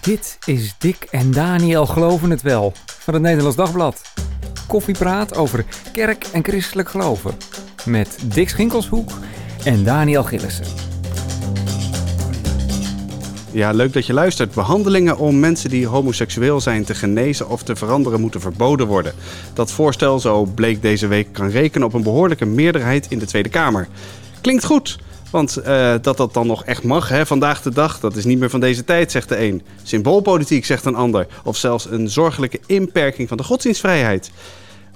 Dit is Dick en Daniel Geloven het Wel van het Nederlands Dagblad. Koffiepraat over kerk en christelijk geloven. Met Dick Schinkelshoek en Daniel Gillissen. Ja, leuk dat je luistert. Behandelingen om mensen die homoseksueel zijn te genezen of te veranderen moeten verboden worden. Dat voorstel, zo bleek deze week, kan rekenen op een behoorlijke meerderheid in de Tweede Kamer. Klinkt goed. Want uh, dat dat dan nog echt mag, hè, vandaag de dag, dat is niet meer van deze tijd, zegt de een. Symboolpolitiek, zegt een ander. Of zelfs een zorgelijke inperking van de godsdienstvrijheid.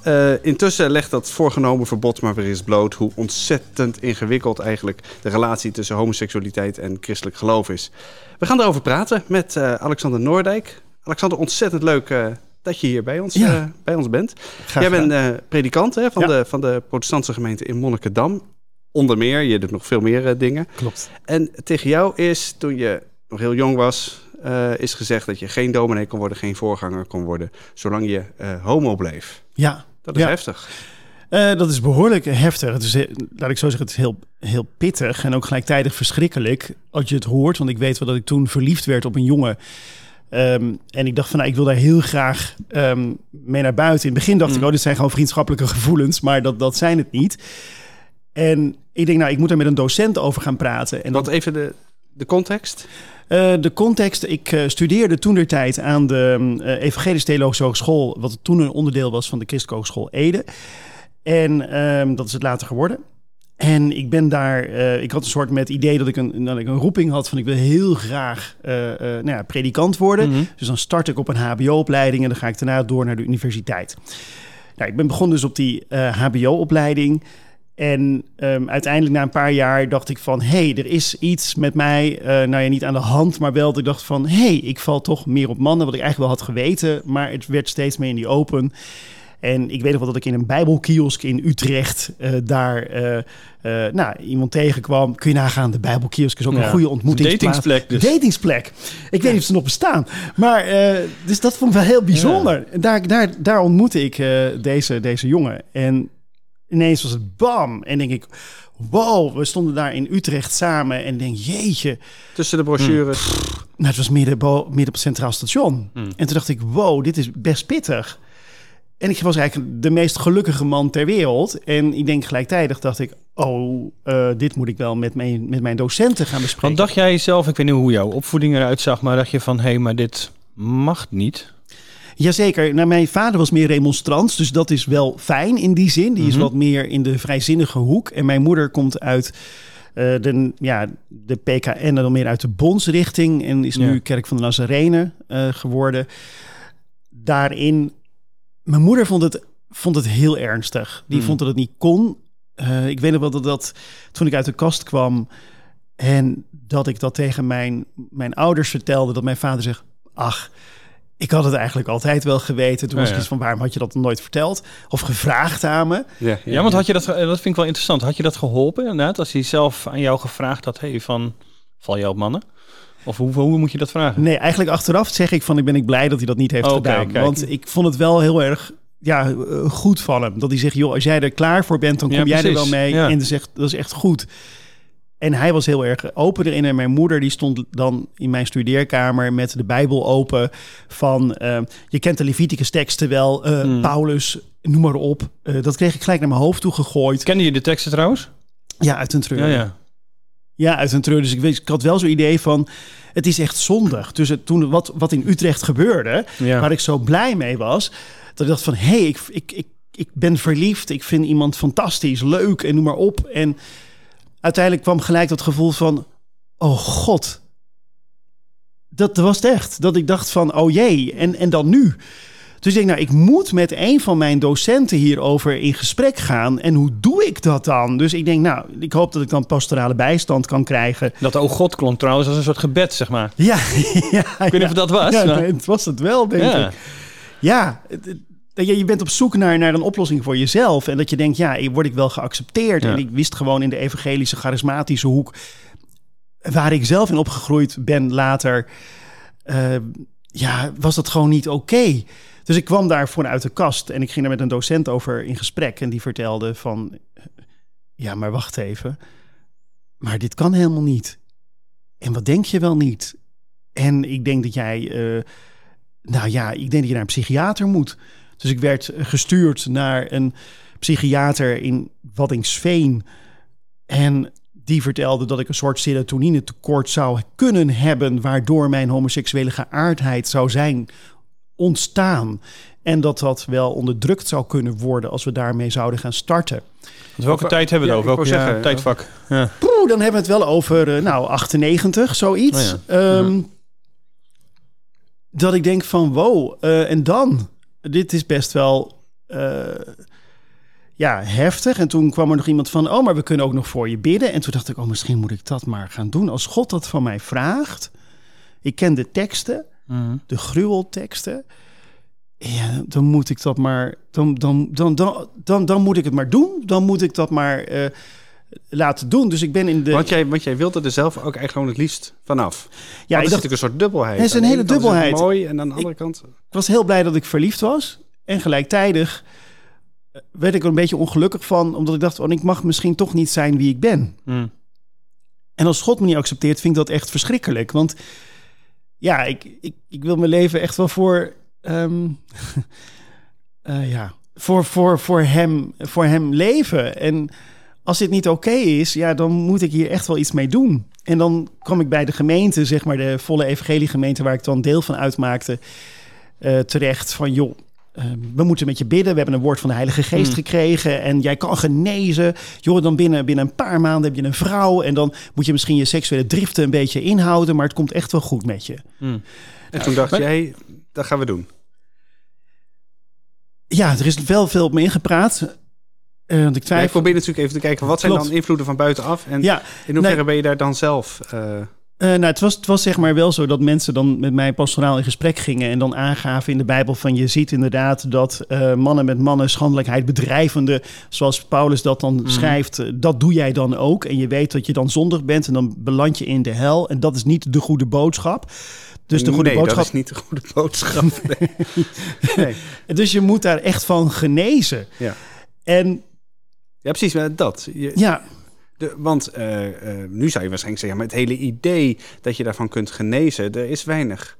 Uh, intussen legt dat voorgenomen verbod maar weer eens bloot hoe ontzettend ingewikkeld eigenlijk de relatie tussen homoseksualiteit en christelijk geloof is. We gaan erover praten met uh, Alexander Noordijk. Alexander, ontzettend leuk uh, dat je hier bij ons, ja. bij ons bent. Graag Jij bent predikant hè, van, ja. de, van de protestantse gemeente in Monnikendam. Onder meer, je doet nog veel meer dingen. Klopt. En tegen jou is, toen je nog heel jong was, is gezegd dat je geen dominee kon worden, geen voorganger kon worden, zolang je homo bleef. Ja, dat is ja. heftig. Uh, dat is behoorlijk heftig. Het is, laat ik zo zeggen, het is heel, heel pittig en ook gelijktijdig verschrikkelijk als je het hoort. Want ik weet wel dat ik toen verliefd werd op een jongen. Um, en ik dacht van, nou, ik wil daar heel graag um, mee naar buiten. In het begin dacht mm. ik, oh, dit zijn gewoon vriendschappelijke gevoelens, maar dat, dat zijn het niet. En ik denk, nou, ik moet er met een docent over gaan praten. En Wat even de, de context? Uh, de context, ik uh, studeerde toen der tijd aan de uh, Evangelische Theologische Hogeschool, wat toen een onderdeel was van de Christelijke Hogeschool Ede. En um, dat is het later geworden. En ik ben daar, ik had een soort met idee dat ik een, dat ik een roeping had van ik wil heel graag nou ja, predikant worden. Mm -hmm. Dus dan start ik op een HBO-opleiding en dan ga ik daarna door naar de universiteit. Nou, ik ben begonnen dus op die HBO-opleiding. En um, uiteindelijk na een paar jaar dacht ik van... hé, hey, er is iets met mij, uh, nou ja, niet aan de hand... maar wel dat ik dacht van... hé, hey, ik val toch meer op mannen... wat ik eigenlijk wel had geweten... maar het werd steeds meer in die open... En ik weet nog wel dat ik in een bijbelkiosk in Utrecht uh, daar uh, uh, nou, iemand tegenkwam. Kun je nagaan, de bijbelkiosk is ook ja. een goede ontmoetingsplaats. Datingsplek dus. Datingsplek. Ik weet niet of ze nog bestaan. Maar dus dat vond ik wel heel bijzonder. Ja. Daar, daar, daar ontmoette ik deze, deze jongen. En ineens was het bam. En denk ik, wow, we stonden daar in Utrecht samen en denk, jeetje. Tussen de brochures. Pff, nou, het was midden, midden op het Centraal Station. Hmm. En toen dacht ik, wow, dit is best pittig. En ik was eigenlijk de meest gelukkige man ter wereld. En ik denk gelijktijdig dacht ik, oh, uh, dit moet ik wel met mijn, met mijn docenten gaan bespreken. Want dacht jij zelf, ik weet niet hoe jouw opvoeding eruit zag, maar dacht je van, hé, hey, maar dit mag niet? Jazeker. Nou, mijn vader was meer remonstrant, dus dat is wel fijn in die zin. Die is wat meer in de vrijzinnige hoek. En mijn moeder komt uit uh, de, ja, de PKN en dan meer uit de bondsrichting. En is nu. Kerk van de Nazarene uh, geworden. Daarin, mijn moeder vond het, vond het heel ernstig. Die mm. vond dat het niet kon. Uh, ik weet nog wel dat, dat toen ik uit de kast kwam... en dat ik dat tegen mijn, mijn ouders vertelde... dat mijn vader zegt, ach ik had het eigenlijk altijd wel geweten. Toen was ik iets van waarom had je dat nog nooit verteld? Of gevraagd aan me. Ja, ja, ja, want had je dat, dat vind ik wel interessant. Had je dat geholpen inderdaad? Als hij zelf aan jou gevraagd had, hey, van val je op mannen? Of hoe, hoe moet je dat vragen? Nee, eigenlijk achteraf zeg ik van ik ben ik blij dat hij dat niet heeft oh, gedaan. Kijk. Want ik vond het wel heel erg ja, goed van hem. Dat hij zegt, joh, als jij er klaar voor bent, dan kom ja, jij er wel mee. Ja. En zegt, dat is echt goed. En hij was heel erg open erin. En mijn moeder die stond dan in mijn studeerkamer met de Bijbel open. Van uh, je kent de Leviticus teksten wel, uh, hmm. Paulus, noem maar op. Uh, dat kreeg ik gelijk naar mijn hoofd toe gegooid. Kende je de teksten trouwens? Ja, uit een treur. Ja, ja. ja uit een treur. Dus ik, weet, ik had wel zo'n idee van, het is echt zondig. Dus het, toen wat, wat in Utrecht gebeurde, ja. waar ik zo blij mee was, dat ik dacht van, hé, hey, ik, ik, ik, ik ben verliefd. Ik vind iemand fantastisch, leuk en noem maar op. En uiteindelijk kwam gelijk dat gevoel van: oh god. Dat was het echt. Dat ik dacht van: oh jee, en, en dan nu? Dus ik denk, nou, ik moet met een van mijn docenten hierover in gesprek gaan. En hoe doe ik dat dan? Dus ik denk, nou, ik hoop dat ik dan pastorale bijstand kan krijgen. Dat oh God klonk trouwens als een soort gebed, zeg maar. Ja, ja. Ik weet niet ja. of dat was. Ja, nee, het was het wel, denk ik. Ja, dat je, je bent op zoek naar, naar een oplossing voor jezelf. En dat je denkt, ja, word ik wel geaccepteerd? Ja. En ik wist gewoon in de evangelische, charismatische hoek... waar ik zelf in opgegroeid ben later... Uh, ja, was dat gewoon niet oké. Okay. Dus ik kwam daar vanuit de kast en ik ging daar met een docent over in gesprek. En die vertelde van, ja, maar wacht even. Maar dit kan helemaal niet. En wat denk je wel niet? En ik denk dat jij, eh, nou ja, ik denk dat je naar een psychiater moet. Dus ik werd gestuurd naar een psychiater in Waddingsveen. En die vertelde dat ik een soort serotonine tekort zou kunnen hebben, waardoor mijn homoseksuele geaardheid zou zijn ontstaan. En dat dat wel onderdrukt zou kunnen worden als we daarmee zouden gaan starten. Dus welke Of- tijd hebben we ja, het over? Welke ja, tijdvak? Ja. Poeh, dan hebben we het wel over, eh, nou, 98, zoiets. Oh Ehm, Dat ik denk van, wow, eh, en dan? Dit is best wel, eh, ja, heftig. En toen kwam er nog iemand van, oh, maar we kunnen ook nog voor je bidden. En toen dacht ik, oh, misschien moet ik dat maar gaan doen. Als God dat van mij vraagt. Ik ken de teksten, Mhm. de gruwelteksten. Ja, dan moet ik dat maar. Dan, dan, dan, dan, dan, dan moet ik het maar doen. Dan moet ik dat maar eh, laten doen. Dus ik ben in de. Want, jij, want jij wilt er zelf ook eigenlijk gewoon het liefst vanaf. ja, dacht, zit natuurlijk een soort dubbelheid. Het is een hele is dubbelheid. mooi en aan de andere kant... ik was heel blij dat ik verliefd was. En gelijktijdig eh, werd ik er een beetje ongelukkig van. Omdat ik dacht, oh, ik mag misschien toch niet zijn wie ik ben. Mhm. En als God me niet accepteert, vind ik dat echt verschrikkelijk. Want ja, ik, ik, ik wil mijn leven echt wel voor. ehm, eh, ja, voor, voor, voor, hem, voor hem leven. En als dit niet oké is, ja, dan moet ik hier echt wel iets mee doen. En dan kwam ik bij de gemeente, zeg maar de volle evangeliegemeente, waar ik dan deel van uitmaakte, eh, terecht van joh. eh, we moeten met je bidden. We hebben een woord van de Heilige Geest Mm. gekregen. En jij kan genezen. Joh, dan binnen, binnen een paar maanden heb je een vrouw. En dan moet je misschien je seksuele driften een beetje inhouden. Maar het komt echt wel goed met je. Mhm. En toen dacht maar- jij, dat gaan we doen. Ja, er is wel veel op me ingepraat. Eh, want ik Ja, ik twijfel. probeer natuurlijk even te kijken, wat zijn Klopt. dan invloeden van buitenaf? En Ja, in hoeverre nee. ben je daar dan zelf... eh, Eh, nou, het was, het was zeg maar wel zo dat mensen dan met mij pastoraal in gesprek gingen en dan aangaven in de Bijbel van je ziet inderdaad dat mannen met mannen schandelijkheid bedrijvende, zoals Paulus dat dan Mhm. schrijft, dat doe jij dan ook. En je weet dat je dan zondig bent en dan beland je in de hel. En dat is niet de goede boodschap. Dus de goede nee, boodschap. dat is niet de goede boodschap. Nee. nee. Dus je moet daar echt van genezen. Ja. En Ja, precies, maar dat. Je, ja, de, want eh, eh, nu zou je waarschijnlijk zeggen, maar het hele idee dat je daarvan kunt genezen, er is weinig.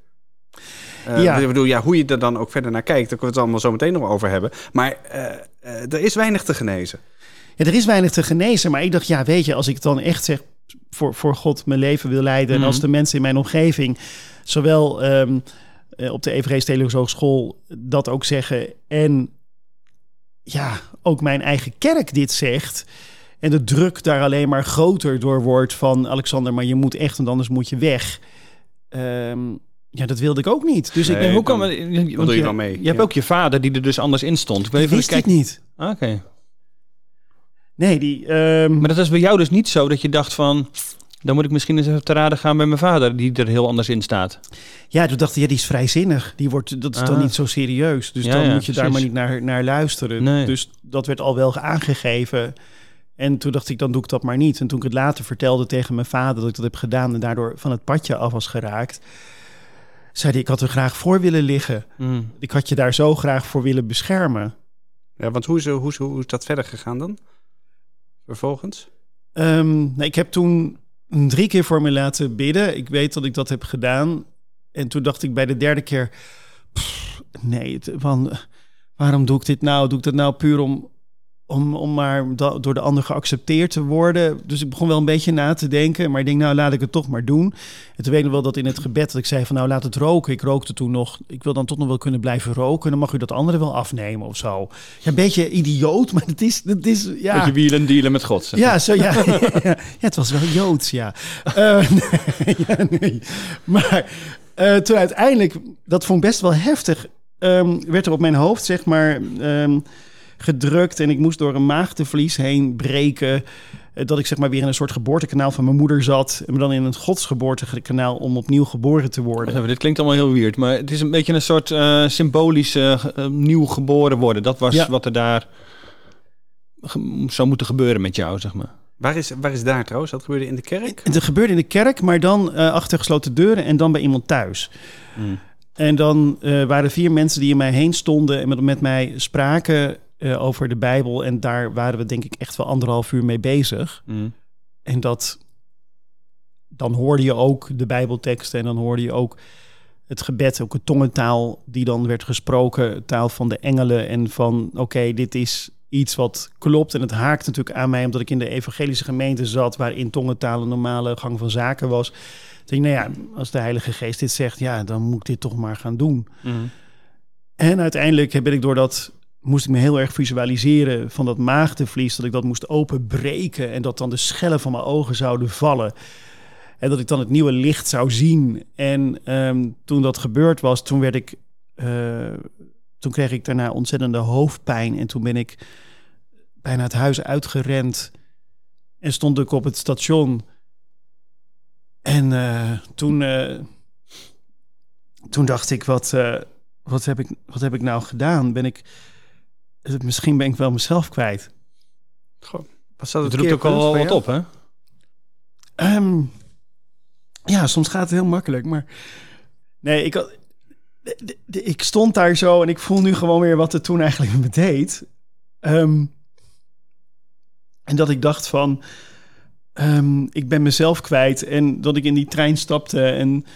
Eh, Ja. Ik bedoel, ja, hoe je er dan ook verder naar kijkt, daar kunnen we het allemaal zo meteen nog over hebben. Maar er is weinig te genezen. Ja, er is weinig te genezen, maar ik dacht, ja, weet je, als ik dan echt zeg voor, voor God mijn leven wil leiden en Mhm. als de mensen in mijn omgeving, zowel ehm, eh, op de Everees Hogeschool dat ook zeggen en ja, ook mijn eigen kerk dit zegt en de druk daar alleen maar groter door wordt van Alexander, maar je moet echt, want anders moet je weg. Ehm, ja, dat wilde ik ook niet. Dus ik ben Hoe kan het? doe je dan mee, Je hebt ook je vader die er dus anders in stond. Ik weet even wist ik niet. Ah, Oké. Nee, die. ehm, Maar dat is bij jou dus niet zo dat je dacht van... Dan moet ik misschien eens even te raden gaan bij mijn vader, die er heel anders in staat. Ja, toen dacht ik, ja, die is vrijzinnig. Die wordt, dat is dan Ah. niet zo serieus. Dus Ja, dan ja, moet je daar maar niet naar, naar luisteren. Nee. Dus dat werd al wel aangegeven. En toen dacht ik, dan doe ik dat maar niet. En toen ik het later vertelde tegen mijn vader dat ik dat heb gedaan... en daardoor van het padje af was geraakt... zei hij, ik had er graag voor willen liggen. Mm. Ik had je daar zo graag voor willen beschermen. Ja, want hoe is, hoe, is, hoe is dat verder gegaan dan? Vervolgens? Ehm, nou, ik heb toen drie keer voor me laten bidden. Ik weet dat ik dat heb gedaan. En toen dacht ik bij de derde keer... nee, van, waarom doe ik dit nou? Doe ik dat nou puur om, om, om maar door de ander geaccepteerd te worden? Dus ik begon wel een beetje na te denken. Maar ik denk, nou laat ik het toch maar doen. En toen weet ik wel dat in het gebed dat ik zei van... nou laat het roken. Ik rookte toen nog. Ik wil dan toch nog wel kunnen blijven roken. Dan mag u dat andere wel afnemen of zo. Ja, een beetje idioot, maar het is... Het is ja. Dat je wielen dealen met God. zeg Ja, zo, ja, ja, ja, het was wel Joods, ja. Eh, nee, ja, nee. Maar eh, toen uiteindelijk, dat vond ik best wel heftig, ehm, werd er op mijn hoofd, zeg maar, ehm, gedrukt. En ik moest door een maagdenvlies heen breken. eh, Dat ik zeg maar weer in een soort geboortekanaal van mijn moeder zat. En dan in een godsgeboortekanaal om opnieuw geboren te worden. even, dit klinkt allemaal heel weird, maar het is een beetje een soort eh symbolisch eh, nieuw geboren worden. Dat was Ja. wat er daar ge- zou moeten gebeuren met jou, zeg maar. Waar is, waar is daar trouwens? Dat gebeurde in de kerk? Het gebeurde in de kerk, maar dan eh, achter gesloten deuren en dan bij iemand thuis. Mm. En dan eh, waren vier mensen die in mij heen stonden en met, met mij spraken eh, over de Bijbel. En daar waren we denk ik echt wel anderhalf uur mee bezig. Mm. En dat, dan hoorde je ook de Bijbelteksten en dan hoorde je ook het gebed, ook een tongentaal die dan werd gesproken, taal van de engelen en van oké, dit is iets wat klopt en het haakt natuurlijk aan mij omdat ik in de evangelische gemeente zat waarin tongentaal een normale gang van zaken was. Toen nou ja, als de Heilige Geest dit zegt, ja, dan moet ik dit toch maar gaan doen. Mhm. En uiteindelijk ben ik door dat moest ik me heel erg visualiseren van dat maagdenvlies, dat ik dat moest openbreken en dat dan de schellen van mijn ogen zouden vallen. En dat ik dan het nieuwe licht zou zien. En ehm, toen dat gebeurd was, toen werd ik. eh, toen kreeg ik daarna ontzettende hoofdpijn. En toen ben ik bijna het huis uitgerend. En stond ik op het station. En eh, toen, eh, toen dacht ik, wat, wat, heb ik, wat heb ik nou gedaan? Ben ik, misschien ben ik wel mezelf kwijt. Goh, was dat Het het roept ook al wat op, hè? Ehm, ja, soms gaat het heel makkelijk, maar nee, ik, ik stond daar zo en ik voel nu gewoon weer wat het toen eigenlijk met me deed. Ehm, en dat ik dacht van, ehm, ik ben mezelf kwijt en dat ik in die trein stapte en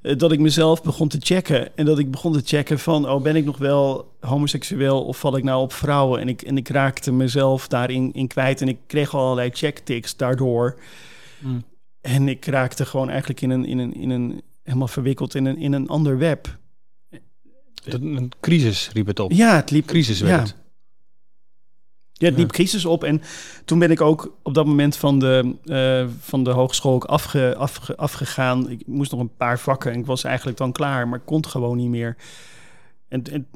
dat ik mezelf begon te checken en dat ik begon te checken van, oh, ben ik nog wel homoseksueel of val ik nou op vrouwen? En ik, en ik raakte mezelf daarin in kwijt en ik kreeg allerlei checkticks daardoor. Mm. En ik raakte gewoon eigenlijk in een, in een, in een helemaal verwikkeld in een, in een ander web. Een crisis riep het op. Ja, het liep, Crisis werd ja. Ja, het liep Ja. crisis op. En toen ben ik ook op dat moment van de, eh, van de hogeschool ook afge, afge, afgegaan. Ik moest nog een paar vakken en ik was eigenlijk dan klaar, maar ik kon het gewoon niet meer. En, en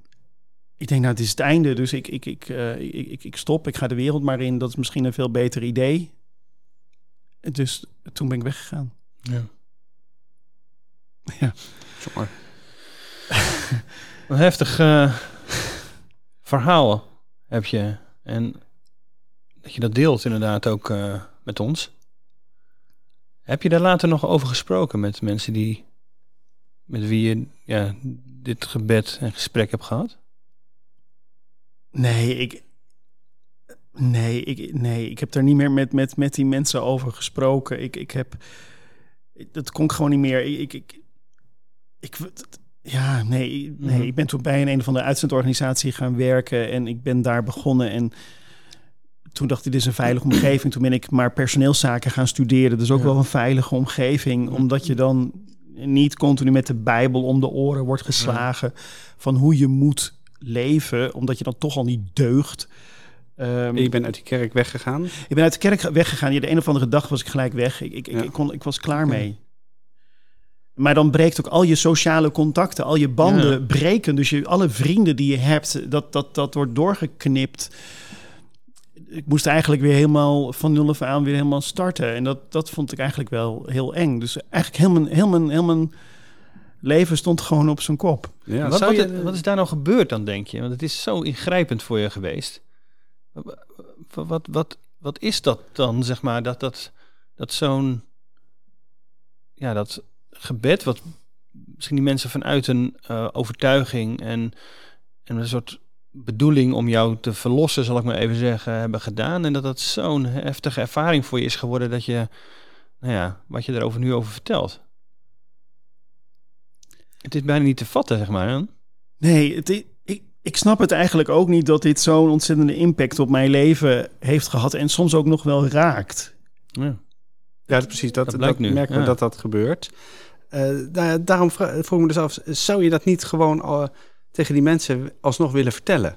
ik denk, nou, het is het einde, dus ik, ik, ik, eh, ik, ik, ik stop, ik ga de wereld maar in. Dat is misschien een veel beter idee. En Dus toen ben ik weggegaan. Ja. Jongen. Een heftig eh, verhaal heb je. En dat je dat deelt inderdaad ook eh, met ons. Heb je daar later nog over gesproken met mensen die... met wie je ja, dit gebed en gesprek hebt gehad? Nee, ik. Nee, ik, nee, ik heb daar niet meer met, met, met die mensen over gesproken. Ik, ik heb. Dat kon ik gewoon niet meer. Ik. ik, ik, ja, nee, nee. Mhm. Ik ben toen bij een, een van de uitzendorganisatie gaan werken en ik ben daar begonnen. En toen dacht ik, dit is een veilige omgeving. Toen ben ik maar personeelszaken gaan studeren. Dus ook Ja. wel een veilige omgeving, omdat je dan niet continu met de Bijbel om de oren wordt geslagen van hoe je moet leven, omdat je dan toch al niet deugt. Ehm, Je bent uit die kerk weggegaan. ik ben uit de kerk weggegaan. Ja, de een of andere dag was ik gelijk weg. Ik, ik, Ja. ik, kon, ik was klaar mee. Maar dan breekt ook al je sociale contacten, al je banden Ja. breken. Dus je, alle vrienden die je hebt, dat, dat, dat wordt doorgeknipt. Ik moest eigenlijk weer helemaal van nul af aan weer helemaal starten. En dat, dat vond ik eigenlijk wel heel eng. Dus eigenlijk heel mijn, heel mijn, heel mijn leven stond gewoon op zijn kop. Ja, wat, zou wat, je, wat is daar nou gebeurd dan, denk je? Want het is zo ingrijpend voor je geweest. Wat, wat, wat, wat is dat dan, zeg maar, dat, dat, dat zo'n... Ja, dat gebed, wat misschien die mensen vanuit een eh, overtuiging en, en een soort bedoeling om jou te verlossen, zal ik maar even zeggen, hebben gedaan. En dat dat zo'n heftige ervaring voor je is geworden dat je, nou ja, wat je erover nu over vertelt. Het is bijna niet te vatten, zeg maar. Hè? Nee, het, ik, ik snap het eigenlijk ook niet dat dit zo'n ontzettende impact op mijn leven heeft gehad en soms ook nog wel raakt. Ja. Ja, precies. Dat, Dat dat, merken we ja. dat dat gebeurt. Eh, daar, daarom vroeg ik me dus af, zou je dat niet gewoon eh, tegen die mensen alsnog willen vertellen?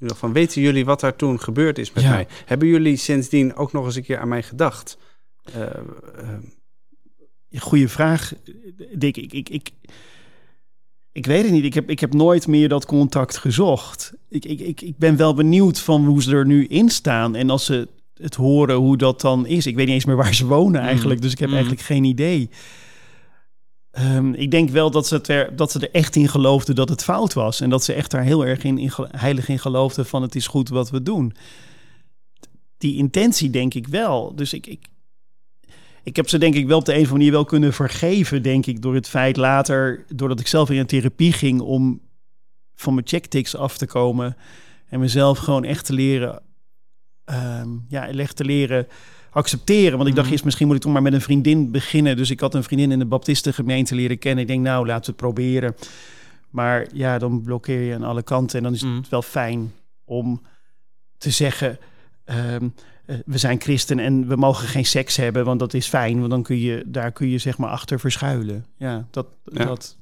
Van, weten jullie wat daar toen gebeurd is met Ja. mij? Hebben jullie sindsdien ook nog eens een keer aan mij gedacht? Eh, Goeie vraag, Dick. Ik, ik, ik, ik weet het niet. Ik heb, ik heb nooit meer dat contact gezocht. Ik, ik, ik, ik ben wel benieuwd van hoe ze er nu in staan. En als ze het horen hoe dat dan is. Ik weet niet eens meer waar ze wonen eigenlijk. Dus ik heb Mm. eigenlijk geen idee. Ehm, ik denk wel dat ze, het er, dat ze er echt in geloofden dat het fout was. En dat ze echt daar heel erg in, in heilig in geloofden van het is goed wat we doen. Die intentie denk ik wel. Dus ik, ik, ik heb ze denk ik wel op de een of andere manier wel kunnen vergeven, denk ik, door het feit later, doordat ik zelf in een therapie ging om van mijn checkticks af te komen en mezelf gewoon echt te leren, ehm, ja, te leren accepteren. Want ik dacht Mhm. eerst, misschien moet ik toch maar met een vriendin beginnen. Dus ik had een vriendin in de baptistengemeente leren kennen. Ik denk, nou, laten we het proberen. Maar ja, dan blokkeer je aan alle kanten. En dan is Mhm. het wel fijn om te zeggen... ehm, eh, we zijn christen en we mogen geen seks hebben, want dat is fijn. Want dan kun je, daar kun je zeg maar achter verschuilen. Ja, dat... Ja. dat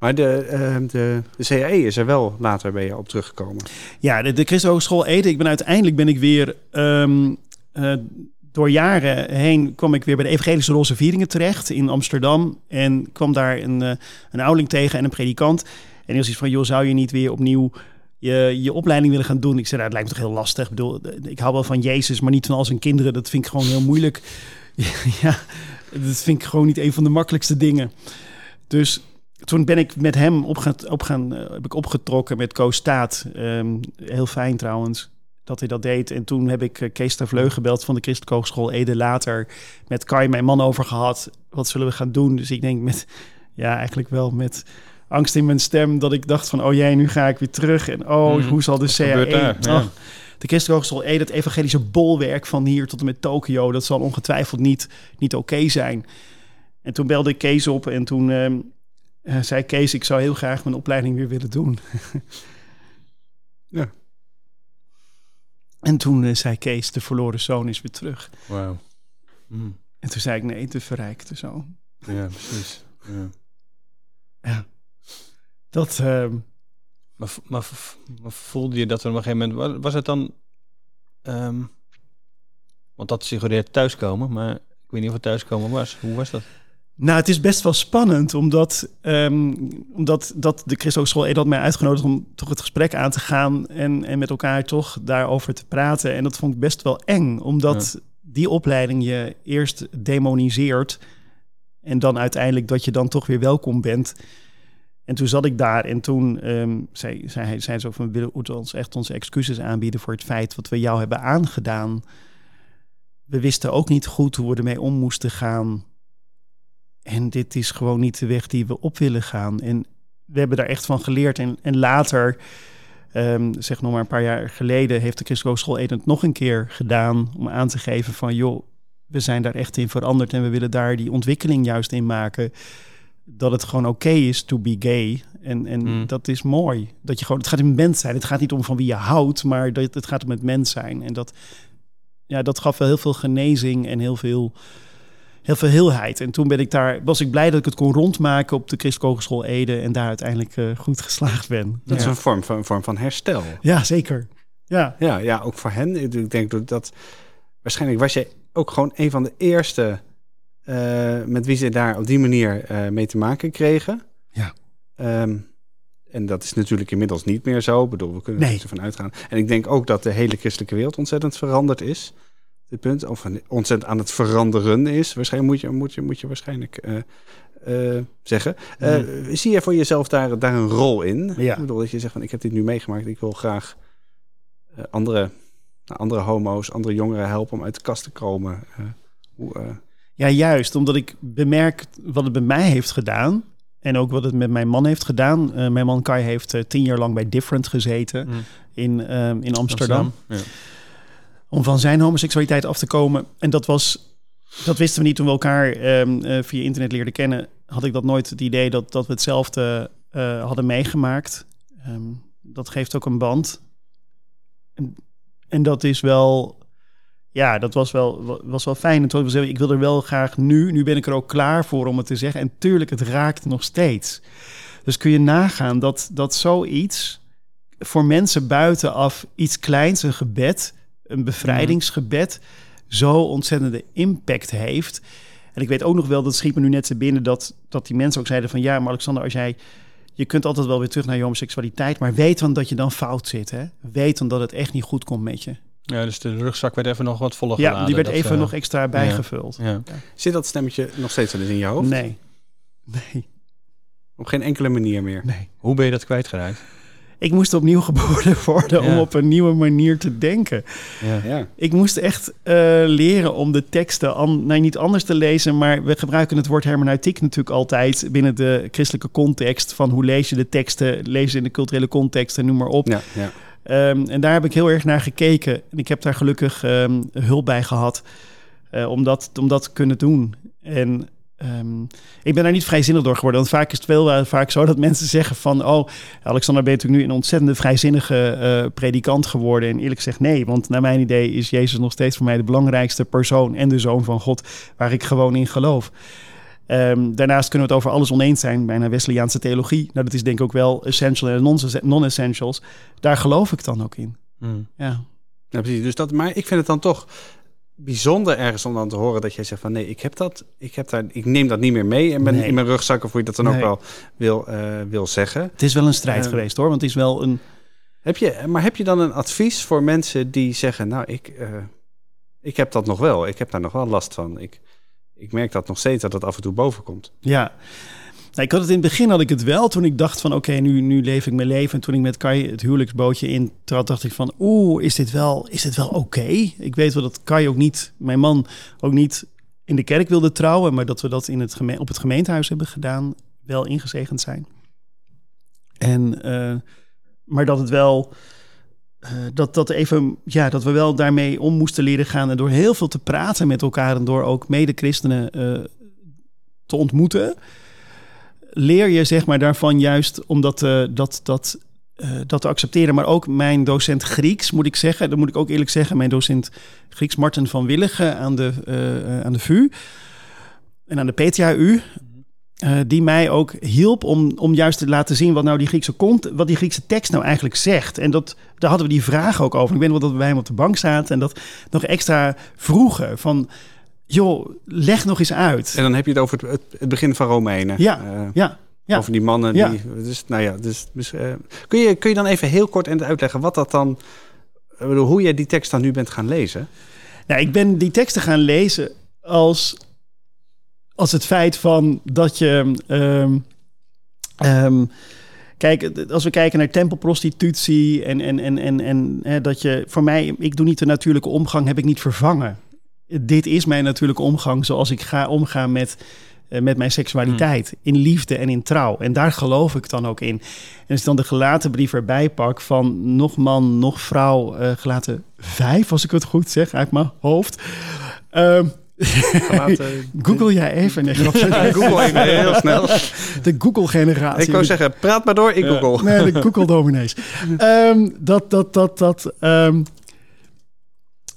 Maar de, eh, de, de CAE is er wel later bij je op teruggekomen. Ja, de, de Christen Hogeschool Ede. Ik ben uiteindelijk ben ik weer ehm, eh, door jaren heen kwam ik weer bij de Evangelische Roze Vieringen terecht in Amsterdam en kwam daar een, eh, een ouderling tegen en een predikant. En die was iets van, joh, zou je niet weer opnieuw je, je opleiding willen gaan doen? Ik zei, nou, het lijkt me toch heel lastig. Ik bedoel, ik hou wel van Jezus, maar niet van al zijn kinderen. Dat vind ik gewoon heel moeilijk. ja, dat vind ik gewoon niet een van de makkelijkste dingen. Dus toen ben ik met hem op gaan, op gaan eh, heb ik opgetrokken met Koos Staat. Ehm, heel fijn trouwens dat hij dat deed. En toen heb ik eh, Kees Tervleug gebeld van de Christelijke Hogeschool Ede later. Met Kai, mijn man, over gehad. Wat zullen we gaan doen? Dus ik denk met, ja, eigenlijk wel met angst in mijn stem. Dat ik dacht van, oh jij, nu ga ik weer terug. En oh, Mhm. hoe zal de CAE... Ja. De Christelijke Hogeschool Ede, het evangelische bolwerk van hier tot en met Tokio. Dat zal ongetwijfeld niet, niet oké zijn. En toen belde ik Kees op en toen ehm, eh, zei Kees... ik zou heel graag mijn opleiding weer willen doen. Ja. En toen eh, zei Kees, de verloren zoon is weer terug. Wauw. Mm. En toen zei ik, nee, de verrijkte zoon. Ja, precies. Ja. Ja. Dat, ehm, Maar, maar, maar voelde je dat er op een gegeven moment... wa- Was het dan... ehm, want dat suggereert thuiskomen, maar ik weet niet of het thuiskomen was. Hoe was dat? Nou, het is best wel spannend, omdat, ehm, omdat dat de Christelijke School Ede had mij uitgenodigd om toch het gesprek aan te gaan en, en met elkaar toch daarover te praten. En dat vond ik best wel eng, omdat die opleiding je eerst demoniseert en dan uiteindelijk dat je dan toch weer welkom bent. En toen zat ik daar en toen ehm, zei, zei, zei ze ook van we willen moeten ons echt onze excuses aanbieden voor het feit wat we jou hebben aangedaan. We wisten ook niet goed hoe we ermee om moesten gaan. En dit is gewoon niet de weg die we op willen gaan. En we hebben daar echt van geleerd. En, en later, ehm, zeg nog maar een paar jaar geleden, heeft de Christelijke Hogeschool Eden het nog een keer gedaan om aan te geven van joh, we zijn daar echt in veranderd en we willen daar die ontwikkeling juist in maken. Dat het gewoon oké is to be gay. En, en Mm. dat is mooi. Dat je gewoon, het gaat om mens zijn. Het gaat niet om van wie je houdt, maar dat, het gaat om het mens zijn. En dat, ja, dat gaf wel heel veel genezing en heel veel heel veel heelheid. En toen ben ik daar, was ik blij dat ik het kon rondmaken op de Christelijke Hogeschool Ede en daar uiteindelijk eh, goed geslaagd ben. Dat is een vorm van, een vorm van herstel. ja, zeker. Ja, Ja, ja, ook voor hen. Ik denk dat, dat waarschijnlijk was je ook gewoon een van de eerste eh, met wie ze daar op die manier eh, mee te maken kregen. Ja. Ehm, en dat is natuurlijk inmiddels niet meer zo. Ik bedoel, we kunnen Nee. er ervan uitgaan. En ik denk ook dat de hele christelijke wereld ontzettend veranderd is. Dit punt, of ontzettend aan het veranderen is. Waarschijnlijk moet je, moet je, moet je waarschijnlijk eh, eh, zeggen. Eh, Mhm. Zie je voor jezelf daar, daar een rol in? Ja. Ik bedoel, dat je zegt van ik heb dit nu meegemaakt. Ik wil graag andere, nou, andere homo's, andere jongeren helpen om uit de kast te komen. Hoe, ja, juist. Omdat ik bemerk wat het bij mij heeft gedaan. En ook wat het met mijn man heeft gedaan. Mijn man Kai heeft tien jaar lang bij Different gezeten Mm. in, in Amsterdam. Ja. Om van zijn homoseksualiteit af te komen. En dat was, dat wisten we niet toen we elkaar ehm, eh, via internet leerden kennen. Had ik dat nooit het idee dat, dat we hetzelfde eh, hadden meegemaakt. Ehm, dat geeft ook een band. En, en dat is wel, ja, dat was wel, was wel fijn. En toen was ik wil er wel graag nu, nu ben ik er ook klaar voor om het te zeggen. En tuurlijk, het raakt nog steeds. Dus kun je nagaan dat, dat zoiets voor mensen buitenaf iets kleins, een gebed, een bevrijdingsgebed, zo ontzettende impact heeft. En ik weet ook nog wel, dat schiet me nu net te binnen, dat, dat die mensen ook zeiden van ja, maar Alexander, als jij, je kunt altijd wel weer terug naar je homoseksualiteit, maar weet dan dat je dan fout zit, hè? Weet dan dat het echt niet goed komt met je. ja, dus de rugzak werd even nog wat voller Ja, die werd Dat, even eh, nog extra bijgevuld. Ja. zit dat stemmetje nog steeds wel eens in je hoofd? Nee. Nee, Op geen enkele manier meer. nee. Hoe ben je dat kwijtgeraakt? Ik moest opnieuw geboren worden om op een nieuwe manier te denken. Ja. Ja. Ik moest echt eh, leren om de teksten an, nou, niet anders te lezen, maar we gebruiken het woord hermeneutiek natuurlijk altijd binnen de christelijke context. Van hoe lees je de teksten, lees je in de culturele context en noem maar op. Ja, ja. Ehm, en daar heb ik heel erg naar gekeken. En ik heb daar gelukkig ehm, hulp bij gehad. eh, om, dat, om dat te kunnen doen. En ehm, ik ben daar niet vrijzinnig door geworden. Want vaak is het wel uh, vaak zo dat mensen zeggen van... oh, Alexander, ben je natuurlijk nu een ontzettende vrijzinnige eh, predikant geworden? En eerlijk gezegd nee, want naar mijn idee is Jezus nog steeds voor mij de belangrijkste persoon... en de Zoon van God, waar ik gewoon in geloof. Um, daarnaast kunnen we het over alles oneens zijn, bijna Wesleyaanse theologie. Nou, dat is denk ik ook wel essential en non-essentials. Daar geloof ik dan ook in. Mm. Ja. ja, precies. Dus dat, maar ik vind het dan toch bijzonder ergens om dan te horen dat jij zegt van nee, ik heb dat, ik heb daar, ik neem dat niet meer mee en ben in mijn rugzak of hoe je dat dan ook wel wil, uh, wil zeggen. Het is wel een strijd uh, geweest hoor, want het is wel een. Heb je, maar heb je dan een advies voor mensen die zeggen, nou ik, uh, ik heb dat nog wel, ik heb daar nog wel last van. Ik, ik merk dat nog steeds dat het af en toe boven komt. Ja. Nou, ik had het in het begin had ik het wel. Toen ik dacht van oké, nu, nu leef ik mijn leven. En toen ik met Kai het huwelijksbootje in trad, dacht ik van oeh, is dit wel, is dit wel oké? Ik weet wel dat Kai ook niet, mijn man ook niet in de kerk wilde trouwen. Maar dat we dat in het op het gemeentehuis hebben gedaan. Wel ingezegend zijn. En, uh, maar dat het wel uh, dat, dat, even, ja, dat we wel daarmee om moesten leren gaan. En door heel veel te praten met elkaar en door ook mede-christenen uh, te ontmoeten, leer je zeg maar daarvan juist om dat, uh, dat, dat, dat te accepteren. Maar ook mijn docent Grieks, moet ik zeggen, dat moet ik ook eerlijk zeggen, mijn docent Grieks Marten van Willigen aan de, aan de VU en aan de PTHU. Uh, die mij ook hielp om, om juist te laten zien wat nou die Griekse kont, wat die Griekse tekst nou eigenlijk zegt. En dat, daar hadden we die vraag ook over. Ik weet nog dat we bij hem op de bank zaten en dat nog extra vroegen van, joh, leg nog eens uit. En dan heb je het over het, het begin van Romeinen. Ja, uh, ja. Ja. Over die mannen. Ja. Die, dus, nou ja, dus, dus uh, kun, je, kun je dan even heel kort uitleggen wat dat dan, bedoel, hoe je die tekst dan nu bent gaan lezen? Nou, ik ben die teksten gaan lezen als als het feit van dat je. Um, um, kijk, als we kijken naar tempelprostitutie en, en, en, en, en hè, dat je. Voor mij, ik doe niet de natuurlijke omgang, heb ik niet vervangen. Dit is mijn natuurlijke omgang zoals ik ga omgaan met, uh, met mijn seksualiteit. Hmm. In liefde en in trouw. En daar geloof ik dan ook in. En als ik dan de gelaten brief erbij pak van nog man, nog vrouw, uh, gelaten vijf, als ik het goed zeg, uit mijn hoofd. Uh, Google jij even. Nee, Google even heel snel. De Google-generatie. Ik wou zeggen, praat maar door, ik ja. Google. Nee, de Google-dominees. um, dat, dat, dat, dat... Um,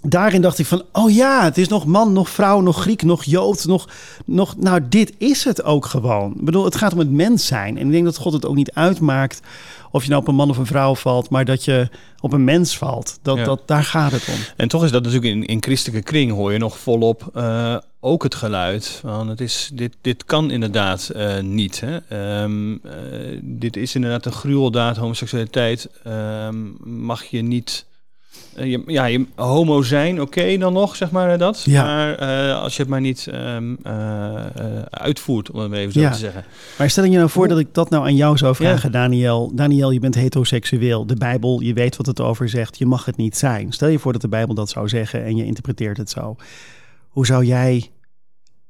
daarin dacht ik van, oh ja, het is nog man, nog vrouw, nog Griek, nog Jood, nog, nog... Nou, dit is het ook gewoon. Ik bedoel, het gaat om het mens zijn. En ik denk dat God het ook niet uitmaakt of je nou op een man of een vrouw valt, maar dat je op een mens valt. Dat, ja. dat, daar gaat het om. En toch is dat natuurlijk in, in christelijke kring hoor je nog volop uh, ook het geluid. Want het is, dit, dit kan inderdaad uh, niet. Hè? Um, uh, dit is inderdaad een gruweldaad, homoseksualiteit. Um, mag je niet je, ja, je, homo zijn, oké okay, dan nog, zeg maar dat. Ja. Maar uh, als je het maar niet um, uh, uitvoert, om het even zo ja. te zeggen. Maar stel je nou voor dat ik dat nou aan jou zou vragen, ja. Daniel. Daniel, je bent heteroseksueel. De Bijbel, je weet wat het over zegt. Je mag het niet zijn. Stel je voor dat de Bijbel dat zou zeggen en je interpreteert het zo. Hoe zou jij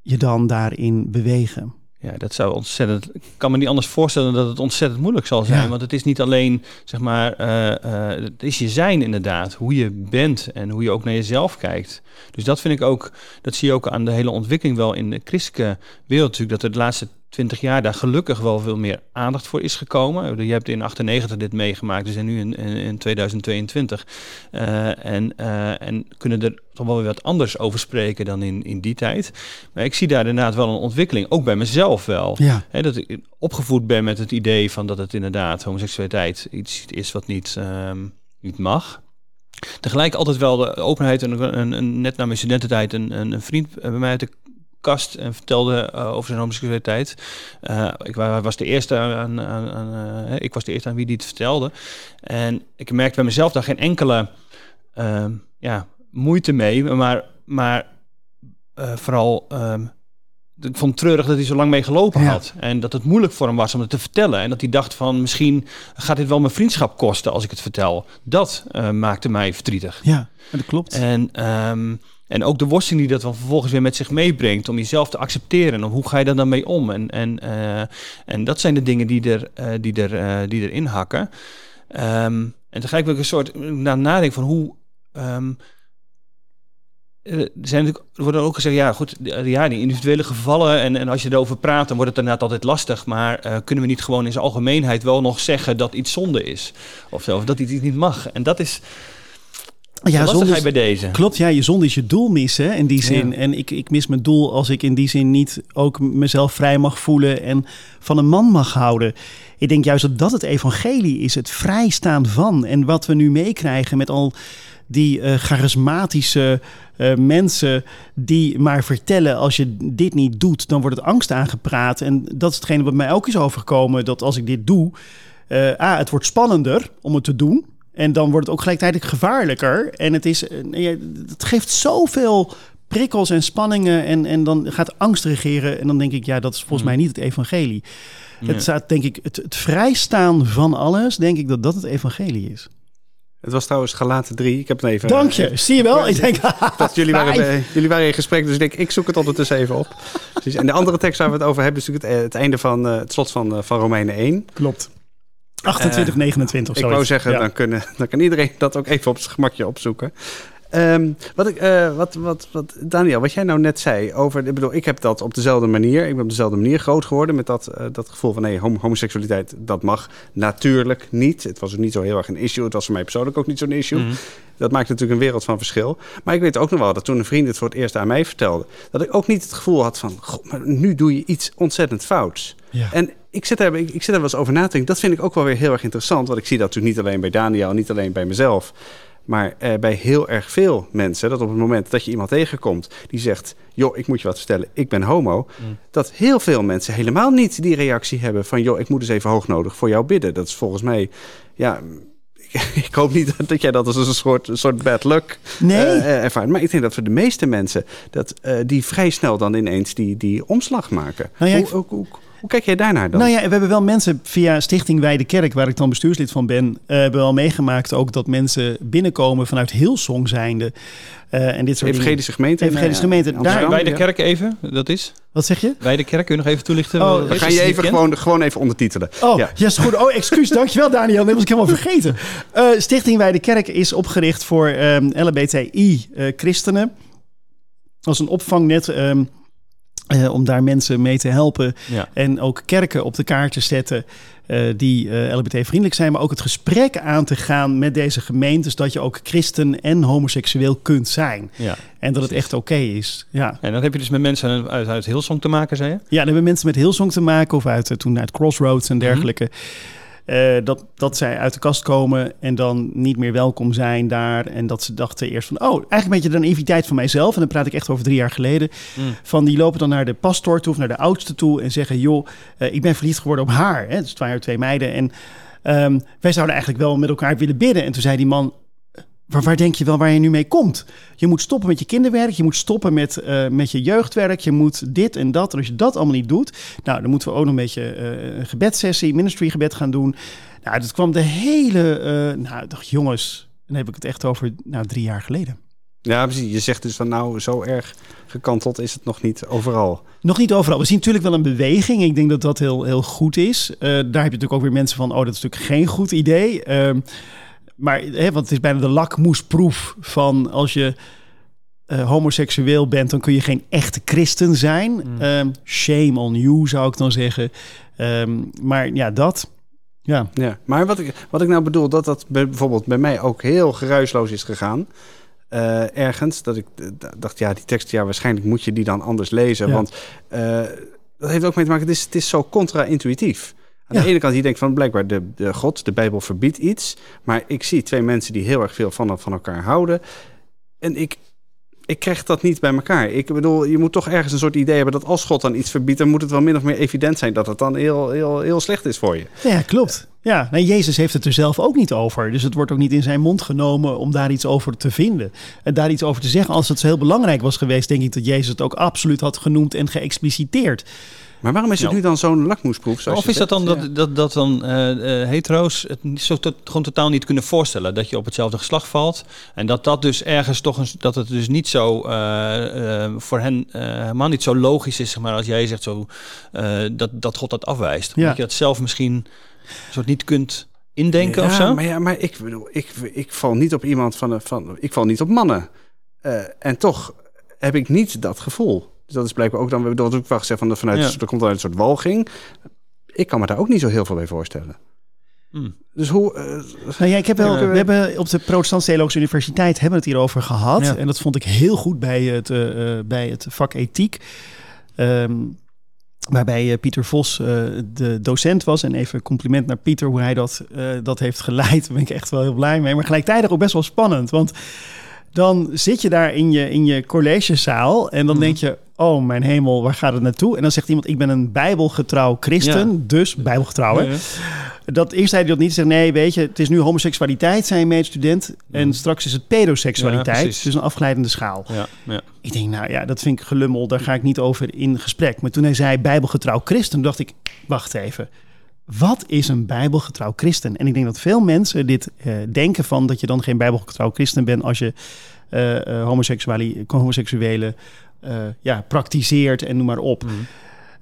je dan daarin bewegen? Ja, dat zou ontzettend. Ik kan me niet anders voorstellen dat het ontzettend moeilijk zal zijn. Ja. Want het is niet alleen, zeg maar, uh, uh, het is je zijn inderdaad. Hoe je bent en hoe je ook naar jezelf kijkt. Dus dat vind ik ook, dat zie je ook aan de hele ontwikkeling wel in de christelijke wereld natuurlijk. Dat er de laatste 20 jaar daar gelukkig wel veel meer aandacht voor is gekomen. Je hebt in 98 dit meegemaakt, dus en nu in, in, in 2022. Uh, en, uh, en kunnen er toch wel weer wat anders over spreken dan in, in die tijd. Maar ik zie daar inderdaad wel een ontwikkeling, ook bij mezelf wel. Ja. Hè, dat ik opgevoed ben met het idee van dat het inderdaad homoseksualiteit iets is wat niet, um, niet mag. Tegelijk altijd wel de openheid en, en, en net na mijn studententijd een, een, een vriend bij mij uit de kast en vertelde uh, over zijn homoseksualiteit. Uh, ik was de eerste aan, aan, aan uh, ik was de eerste aan wie die het vertelde. En ik merkte bij mezelf daar geen enkele ehm, ja, moeite mee, maar, maar vooral um, ik vond het treurig dat hij zo lang mee gelopen ja. had. En dat het moeilijk voor hem was om het te vertellen. En dat hij dacht van misschien gaat dit wel mijn vriendschap kosten als ik het vertel. Dat maakte mij verdrietig. Ja, dat klopt. En um, en ook de worsteling die dat dan vervolgens weer met zich meebrengt om jezelf te accepteren. En hoe ga je daar dan mee om? En, en, uh, en dat zijn de dingen die, er, uh, die, er, uh, die erin hakken. Um, en tegelijk wil ik een soort nou, nadenken van hoe. Um, eh, er, zijn er worden ook gezegd, ja goed, ja, die individuele gevallen en, en als je erover praat, dan wordt het inderdaad altijd lastig. Maar eh, kunnen we niet gewoon in zijn algemeenheid wel nog zeggen dat iets zonde is? Of of dat iets niet mag? En dat is Ja, zonde bij deze. Klopt, ja, je zonde is je doel missen in die zin. Ja. En ik, ik mis mijn doel als ik in die zin niet ook mezelf vrij mag voelen en van een man mag houden. Ik denk juist dat dat het evangelie is, het vrijstaan van. En wat we nu meekrijgen met al die eh, charismatische eh, mensen die maar vertellen als je dit niet doet, dan wordt het angst aangepraat. En dat is hetgene wat mij ook is overgekomen, dat als ik dit doe, eh A, het wordt spannender om het te doen. En dan wordt het ook gelijktijdig gevaarlijker. En het, is, eh, het geeft zoveel prikkels en spanningen. En, en dan gaat angst regeren. En dan denk ik, ja, dat is volgens mij niet het evangelie. Het staat, denk ik, het, het vrijstaan van alles, denk ik dat dat het evangelie is. Het was trouwens Galaten 3. Ik heb het even... Dank je. Zie je wel? Ik denk, Dat jullie, waren, bij- jullie waren in gesprek, dus ik denk, ik zoek het ondertussen even op. Precies. En de andere tekst waar we het over hebben, is natuurlijk het, het einde van eh, het slot van, eh, van Romeinen 1. Klopt. 28, 29 of Ik wou zeggen, dan, kunnen, dan kan iedereen dat ook even op zijn gemakje opzoeken. Ehm, wat ik, eh, wat, wat, wat, Daniel, wat jij nou net zei over, ik bedoel, ik heb dat op dezelfde manier, ik ben op dezelfde manier groot geworden met dat, eh, dat gevoel van nee, hom- homoseksualiteit, dat mag natuurlijk niet. Het was ook niet zo heel erg een issue, het was voor mij persoonlijk ook niet zo'n issue. Mhm. Dat maakt natuurlijk een wereld van verschil. Maar ik weet ook nog wel dat toen een vriend het voor het eerst aan mij vertelde, dat ik ook niet het gevoel had van, god, maar nu doe je iets ontzettend fouts. Ja. En ik zit, daar, ik, ik zit daar wel eens over na te denken. Dat vind ik ook wel weer heel erg interessant. Want ik zie dat natuurlijk niet alleen bij Daniel, niet alleen bij mezelf. Maar eh, bij heel erg veel mensen. Dat op het moment dat je iemand tegenkomt die zegt: joh, ik moet je wat vertellen, ik ben homo. Mm. Dat heel veel mensen helemaal niet die reactie hebben van: joh, ik moet eens even hoognodig voor jou bidden. Dat is volgens mij, ja. Ik hoop niet dat jij dat als een soort, een soort bad luck Nee. eh, eh, ervaart. Maar ik denk dat voor de meeste mensen dat eh, die vrij snel dan ineens die, die omslag maken. Nou ja, hoe, ik- hoe, hoe kijk jij daarnaar dan? Nou ja, we hebben wel mensen via Stichting Wijde Kerk, waar ik dan bestuurslid van ben, eh, hebben wel meegemaakt ook dat mensen binnenkomen vanuit Hillsong zijnde. Eh, en dit soort dingen. Evangelische gemeente. Evangelische eh, gemeente, in Amsterdam, daar- Bij de ja. kerk even, dat is? Wat zeg je? Bij de kerk, kun je nog even toelichten? Oh, dan is, ga je even gewoon, gewoon even ondertitelen. Oh, Ja. ja, is goed. Oh, excuus. Dankjewel, Daniel. Dat was ik helemaal vergeten. Eh, Stichting Wijde Kerk is opgericht voor ehm, LBTI-christenen. als een opvangnet ehm, eh, om daar mensen mee te helpen. Ja. En ook kerken op de kaart te zetten eh, die eh, LBT-vriendelijk zijn. Maar ook het gesprek aan te gaan met deze gemeentes... dat je ook christen en homoseksueel kunt zijn. Ja. En dat het echt oké is. Ja. En dan heb je dus met mensen uit, uit Hillsong te maken, zei je? Ja, dan hebben mensen met Hillsong te maken of uit, toen uit Crossroads en dergelijke. Eh, dat, dat zij uit de kast komen en dan niet meer welkom zijn daar. En dat ze dachten eerst van, oh, eigenlijk een beetje een naïviteit van mijzelf. En dan praat ik echt over drie jaar geleden. Mm. Van die lopen dan naar de pastoor toe of naar de oudste toe en zeggen, joh, eh, ik ben verliefd geworden op haar. Hè? Dus het waren twee meiden. En ehm, wij zouden eigenlijk wel met elkaar willen bidden. En toen zei die man, waar, waar denk je wel waar je nu mee komt? Je moet stoppen met je kinderwerk, je moet stoppen met, eh, met je jeugdwerk, je moet dit en dat. En als je dat allemaal niet doet, nou, dan moeten we ook nog een beetje eh, een gebedssessie, ministry gebed gaan doen. Nou, dat kwam de hele, eh, nou, dacht, jongens, dan heb ik het echt over, nou, drie jaar geleden. Ja, precies. Je zegt dus van nou, zo erg gekanteld is het nog niet overal. Nog niet overal. We zien natuurlijk wel een beweging. Ik denk dat dat heel, heel goed is. Daar heb je natuurlijk ook weer mensen van... oh, dat is natuurlijk geen goed idee. Maar, hè, want het is bijna de lakmoesproef van... als je eh, homoseksueel bent... dan kun je geen echte christen zijn. Mm. Ehm, shame on you, zou ik dan zeggen. Ehm, maar ja, dat... Ja, Ja, maar wat ik, wat ik nou bedoel, dat dat bij- bijvoorbeeld bij mij ook heel geruisloos is gegaan. eh, ergens, dat ik eh, dacht, ja, die tekst, ja, waarschijnlijk moet je die dan anders lezen. Ja. Want dat heeft ook mee te maken, het is, het is zo contra-intuïtief. Aan de ene kant, je denkt van blijkbaar de, de God, de Bijbel verbiedt iets. Maar ik zie twee mensen die heel erg veel van, van elkaar houden. En ik, ik krijg dat niet bij elkaar. Ik bedoel, je moet toch ergens een soort idee hebben dat als God dan iets verbiedt, dan moet het wel min of meer evident zijn dat het dan heel, heel, heel slecht is voor je. ja klopt. Ja, nou, Jezus heeft het er zelf ook niet over. Dus het wordt ook niet in zijn mond genomen om daar iets over te vinden. En daar iets over te zeggen. Als het heel belangrijk was geweest, denk ik dat Jezus het ook absoluut had genoemd en geëxpliciteerd. Maar waarom is het nu dan zo'n lakmoesproef? zoals Of je is dat dan Ja. dat, dat, dat dan eh, eh, hetero's het zo tot- gewoon totaal niet kunnen voorstellen dat je op hetzelfde geslacht valt en dat dat dus ergens toch een, dat het dus niet zo eh, voor hen eh, helemaal niet zo logisch is, zeg maar, als jij zegt zo eh, dat dat God dat afwijst, Ja. omdat je dat zelf misschien een soort niet kunt indenken ja, of zo. Maar ja, maar ik bedoel, ik, ik val niet op iemand van, een- van ik val niet op mannen. Eh, en toch heb ik niet dat gevoel. Dus dat is blijkbaar ook dan, dat ook wel gezegd van, vanuit, Ja. er komt uit een soort walging. Ik kan me daar ook niet zo heel veel bij voorstellen. Hmm. Dus hoe... eh, Nou ja, ik heb wel, we hebben op de Protestantse Theologische Universiteit hebben we het hierover gehad. Ja. En dat vond ik heel goed bij het, eh, eh, bij het vak ethiek. Ehm, waarbij eh, Pieter Vos eh, de docent was. En even compliment naar Pieter hoe hij dat, eh, dat heeft geleid. Daar ben ik echt wel heel blij mee. Maar gelijktijdig ook best wel spannend. Want dan zit je daar in je, in je collegezaal en dan Mhm. denk je... Oh, mijn hemel, waar gaat het naartoe? En dan zegt iemand, ik ben een bijbelgetrouw christen, Ja. dus bijbelgetrouw. hè? Ja, ja. Dat eerst zei hij dat niet. Zegt nee, weet je, het is nu homoseksualiteit, zijn medestudent. En straks is het pedoseksualiteit. dus een afgeleidende schaal. Ja, ja. Ik denk, nou ja, dat vind ik gelummel. Daar ga ik niet over in gesprek. Maar toen hij zei bijbelgetrouw christen, dacht ik, wacht even. Wat is een bijbelgetrouw christen? En ik denk dat veel mensen dit eh, denken van dat je dan geen bijbelgetrouw christen bent als je eh eh, homoseksuele ja, praktiseert en noem maar op. Mhm.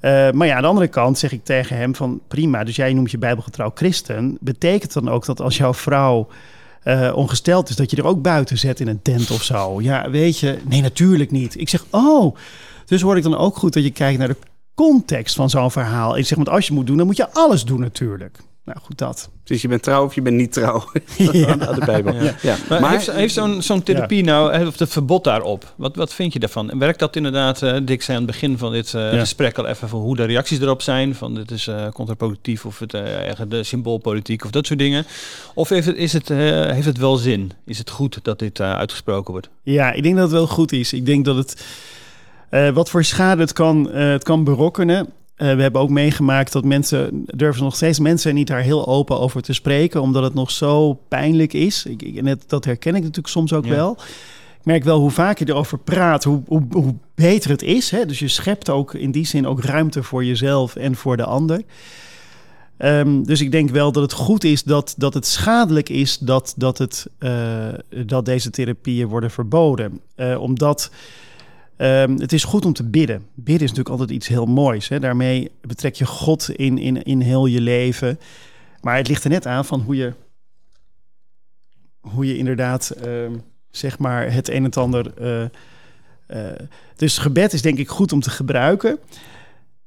Eh, maar ja, aan de andere kant zeg ik tegen hem van prima, dus jij noemt je bijbelgetrouw christen. Betekent dan ook dat als jouw vrouw eh, ongesteld is, dat je er ook buiten zet in een tent of zo? Ja, weet je, nee, natuurlijk niet. Ik zeg, oh, dus hoor ik dan ook goed dat je kijkt naar de context van zo'n verhaal. Ik zeg, want als je moet doen, dan moet je alles doen natuurlijk. Nou, goed dat. dus je bent trouw of je bent niet trouw Ja. aan de Bijbel. Ja. Ja. Maar, heeft, heeft zo'n zo'n therapie nou, hè, of het verbod daarop, wat, wat vind je daarvan? En werkt dat inderdaad, eh Dick zei aan het begin van dit eh, Ja. gesprek al even van hoe de reacties erop zijn, van dit is eh contraproductief of het, eh, de symboolpolitiek of dat soort dingen. Of heeft het, is het, eh, heeft het wel zin? Is het goed dat dit eh, uitgesproken wordt? Ja, ik denk dat het wel goed is. Ik denk dat het. eh, wat voor schade het kan, eh, het kan berokkenen. Eh, we hebben ook meegemaakt dat mensen. durven nog steeds mensen niet daar heel open over te spreken. omdat het nog zo pijnlijk is. Ik, ik, net, dat herken ik natuurlijk soms ook Ja. wel. Ik merk wel hoe vaker je erover praat, hoe, hoe, hoe beter het is. Hè? Dus je schept ook in die zin ook ruimte voor jezelf en voor de ander. Ehm, dus ik denk wel dat het goed is dat, dat het schadelijk is dat, dat, het, eh, dat deze therapieën worden verboden. Eh, omdat ehm, het is goed om te bidden. Bidden is natuurlijk altijd iets heel moois. Hè? Daarmee betrek je God in, in, in heel je leven. Maar het ligt er net aan van hoe je, hoe je inderdaad ehm, zeg maar het een en het ander. eh, eh, dus gebed is denk ik goed om te gebruiken.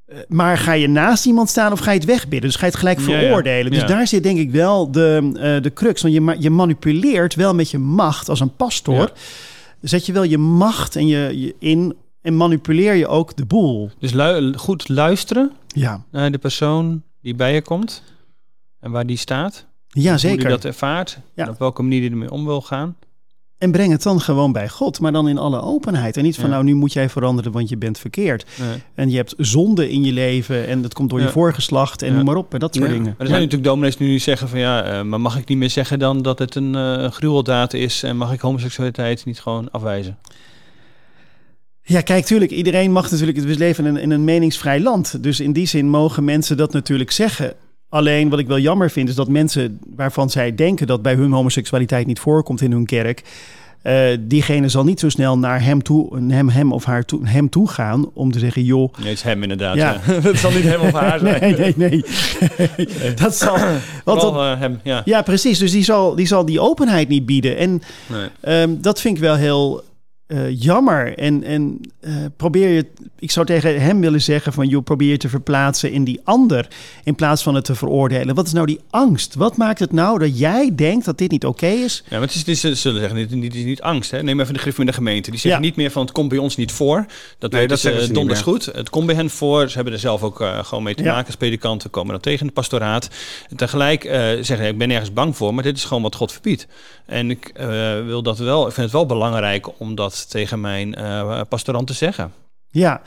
Eh, Maar ga je naast iemand staan of ga je het wegbidden? Dus ga je het gelijk Ja, ja. veroordelen. Dus Ja. daar zit denk ik wel de, de crux. Want je, je manipuleert wel met je macht als een pastoor. Zet je wel je macht en je, je in en manipuleer je ook de boel. Dus lu- goed luisteren Ja, naar de persoon die bij je komt en waar die staat. ja Hoe zeker. die dat ervaart Ja. en op welke manier die ermee om wil gaan. En breng het dan gewoon bij God, maar dan in alle openheid. En niet van Ja. nou, nu moet jij veranderen, want je bent verkeerd. Nee. En je hebt zonde in je leven en dat komt door je voorgeslacht en Ja. noem maar op en dat soort Ja. dingen. Maar er zijn natuurlijk dominees die nu zeggen van ja, eh, maar mag ik niet meer zeggen dan dat het een eh gruweldaad is en mag ik homoseksualiteit niet gewoon afwijzen? Ja, kijk, tuurlijk, iedereen mag natuurlijk, we leven in een, in een meningsvrij land. Dus in die zin mogen mensen dat natuurlijk zeggen. Alleen wat ik wel jammer vind, is dat mensen waarvan zij denken dat bij hun homoseksualiteit niet voorkomt in hun kerk, eh, diegene zal niet zo snel naar hem toe, hem, hem of haar toe, hem toe gaan om te zeggen, joh, Nee, het is hem inderdaad. Ja. Ja. het zal niet hem of haar zijn. nee, nee, nee. dat zal, want Vooral, dat, eh, hem, ja. ja, precies. Dus die zal, die zal die openheid niet bieden. En Nee. Ehm, dat vind ik wel heel eh, jammer. En, en eh, probeer je, ik zou tegen hem willen zeggen van, joh, probeer je te verplaatsen in die ander in plaats van het te veroordelen. Wat is nou die angst? Wat maakt het nou dat jij denkt dat dit niet oké is? Ja, maar het is, ze zullen zeggen, dit, dit is niet angst. Hè? Neem even de griff in de gemeente. Die zeggen Ja. niet meer van het komt bij ons niet voor. Dat, Nee, weten dat ze zeggen ze donders goed. Het komt bij hen voor. Ze hebben er zelf ook eh, gewoon mee te Ja. maken als predikanten. Komen dan tegen in het pastoraat. En tegelijk eh, zeggen, ik ben ergens bang voor. Maar dit is gewoon wat God verbiedt. En ik eh, wil dat wel. Ik vind het wel belangrijk om dat tegen mijn eh pastorant te zeggen. Ja.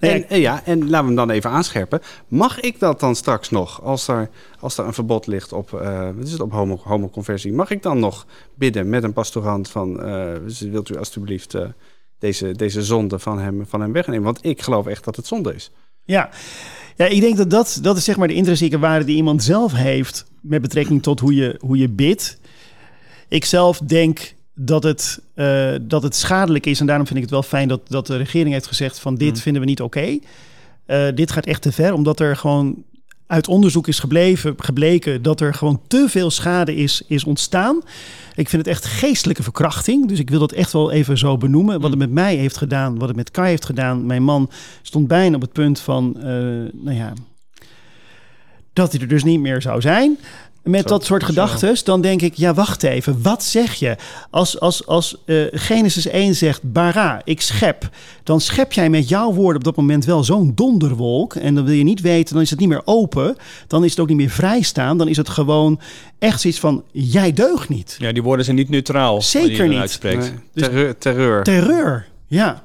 En, en ja, en laten we hem dan even aanscherpen. Mag ik dat dan straks nog, als er, als er een verbod ligt op, eh, wat is het, op homo, homoconversie, mag ik dan nog bidden met een pastorant van, eh, wilt u alstublieft deze, deze zonde van hem, van hem wegnemen? Want ik geloof echt dat het zonde is. Ja. ja, ik denk dat dat, dat is zeg maar de intrinsieke waarde die iemand zelf heeft met betrekking tot hoe je, hoe je bidt. Ik zelf denk dat het, eh, dat het schadelijk is en daarom vind ik het wel fijn dat, dat de regering heeft gezegd van dit Mm. vinden we niet oké. Eh, dit gaat echt te ver, omdat er gewoon uit onderzoek is gebleven, gebleken dat er gewoon te veel schade is, is ontstaan. Ik vind het echt geestelijke verkrachting. Dus ik wil dat echt wel even zo benoemen. Wat het met mij heeft gedaan, wat het met Kai heeft gedaan. Mijn man stond bijna op het punt van, uh, nou ja, dat hij er dus niet meer zou zijn met dat soort gedachten, dan denk ik, ja, wacht even, wat zeg je? Als, als, als uh, Genesis 1 zegt, bara, ik schep, dan schep jij met jouw woorden op dat moment wel zo'n donderwolk. En dan wil je niet weten, dan is het niet meer open, dan is het ook niet meer vrijstaan, dan is het gewoon echt zoiets van, jij deugt niet. Ja, die woorden zijn niet neutraal. Zeker niet. Uitspreekt. Nee, terreur, terreur. Terreur, ja.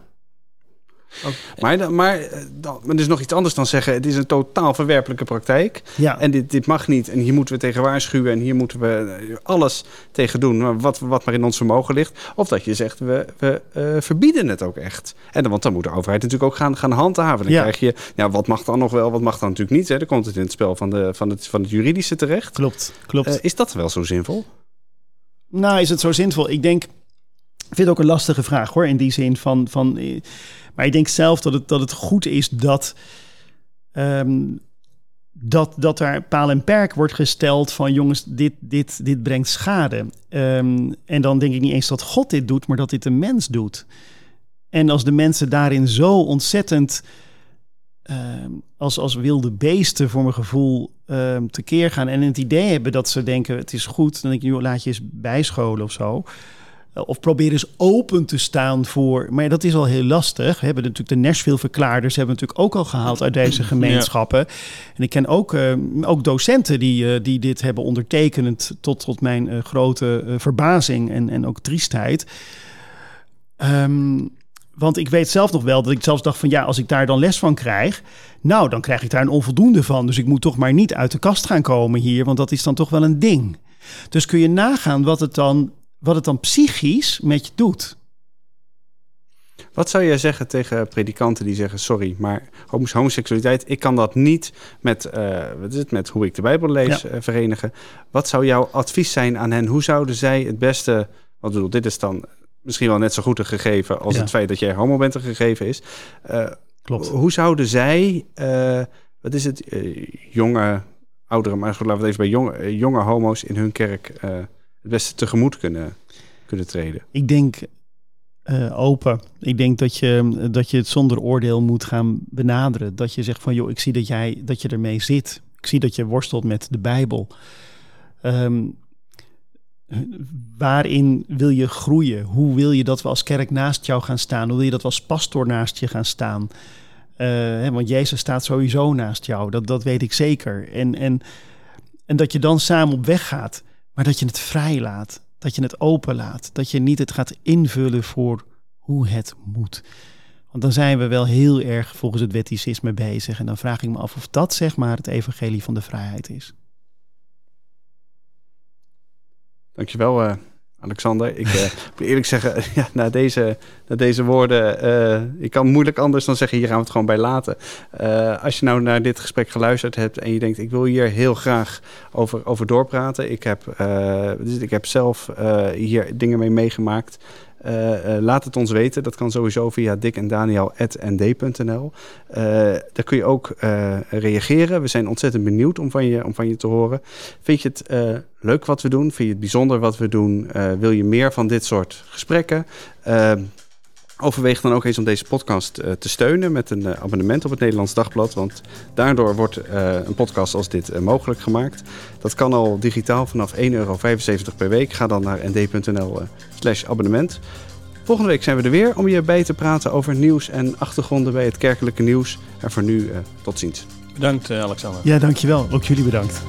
Maar, maar, eh, er is nog iets anders dan zeggen: het is een totaal verwerpelijke praktijk. Ja. En dit, dit mag niet. En hier moeten we tegen waarschuwen. En hier moeten we eh, alles tegen doen. Wat, wat maar in ons vermogen ligt. Of dat je zegt: we, we uh, verbieden het ook echt. En dan, want dan moet de overheid natuurlijk ook gaan, gaan handhaven. Dan ja. krijg je: ja, wat mag dan nog wel, wat mag dan natuurlijk niet. Hè? Dan komt het in het spel van, de, van, het, van het juridische terecht. Klopt. klopt. Uh, is dat wel zo zinvol? Nou, is het zo zinvol? Ik denk. Ik vind het ook een lastige vraag hoor. In die zin van. van maar ik denk zelf dat het, dat het goed is dat, um, dat, dat er paal en perk wordt gesteld van jongens, dit, dit, dit brengt schade. Um, en dan denk ik niet eens dat God dit doet, maar dat dit een mens doet. En als de mensen daarin zo ontzettend um, als, als wilde beesten voor mijn gevoel um, tekeer gaan en het idee hebben dat ze denken het is goed, dan ik, joh, laat je eens bijscholen of zo. Eh, of probeer eens open te staan voor. Maar dat is al heel lastig. We hebben natuurlijk de Nashville-verklaarders hebben natuurlijk ook al gehaald uit deze gemeenschappen. En ik ken ook, uh, ook docenten die, uh, die dit hebben ondertekend tot, tot mijn uh, grote verbazing en, en ook triestheid. Um, want ik weet zelf nog wel dat ik zelfs dacht van ja, als ik daar dan les van krijg, nou dan krijg ik daar een onvoldoende van. Dus ik moet toch maar niet uit de kast gaan komen hier, want dat is dan toch wel een ding. Dus kun je nagaan wat het dan wat het dan psychisch met je doet. Wat zou jij zeggen tegen predikanten die zeggen: Sorry, maar homoseksualiteit, ik kan dat niet met, uh, wat is het, met hoe ik de Bijbel lees ja. uh, verenigen. Wat zou jouw advies zijn aan hen? Hoe zouden zij het beste, wat bedoel, dit is dan misschien wel net zo goed een gegeven als ja. het feit dat jij homo bent een gegeven is. Uh, Klopt. Hoe zouden zij, wat is het, jonge, oudere, maar laten we het even bij jonge, jonge homo's in hun kerk het beste tegemoet kunnen, kunnen treden? Ik denk uh, open. Ik denk dat je, dat je het zonder oordeel moet gaan benaderen. Dat je zegt van joh, ik zie dat jij dat je ermee zit. Ik zie dat je worstelt met de Bijbel. Um, waarin wil je groeien? Hoe wil je dat we als kerk naast jou gaan staan? Hoe wil je dat we als pastor naast je gaan staan? Uh, hè, want Jezus staat sowieso naast jou, dat, dat weet ik zeker. En, en, en dat je dan samen op weg gaat. Maar dat je het vrij laat, dat je het open laat, dat je niet het gaat invullen voor hoe het moet. Want dan zijn we wel heel erg volgens het wetticisme bezig. En dan vraag ik me af of dat zeg maar het evangelie van de vrijheid is. Dankjewel, uh, Alexander. Ik uh, moet eerlijk zeggen, ja, na, deze, na deze woorden, uh, ik kan moeilijk anders dan zeggen, hier gaan we het gewoon bij laten. Uh, als je nou naar dit gesprek geluisterd hebt en je denkt, ik wil hier heel graag over, over doorpraten. Ik heb, dus ik heb zelf hier dingen mee meegemaakt. Uh, uh, laat het ons weten. Dat kan sowieso via dikendaniel.nd.nl. Uh, daar kun je ook reageren. We zijn ontzettend benieuwd om van je, om van je te horen. Vind je het leuk wat we doen? Vind je het bijzonder wat we doen? wil je meer van dit soort gesprekken? Overweeg dan ook eens om deze podcast uh, te steunen met een uh, abonnement op het Nederlands Dagblad. Want daardoor wordt uh, een podcast als dit mogelijk gemaakt. Dat kan al digitaal vanaf 1,75 euro per week. Ga dan naar nd.nl slash abonnement. Volgende week zijn we er weer om je bij te praten over nieuws en achtergronden bij het kerkelijke nieuws. En voor nu tot ziens. Bedankt Alexander. Ja, dankjewel. Ook jullie bedankt.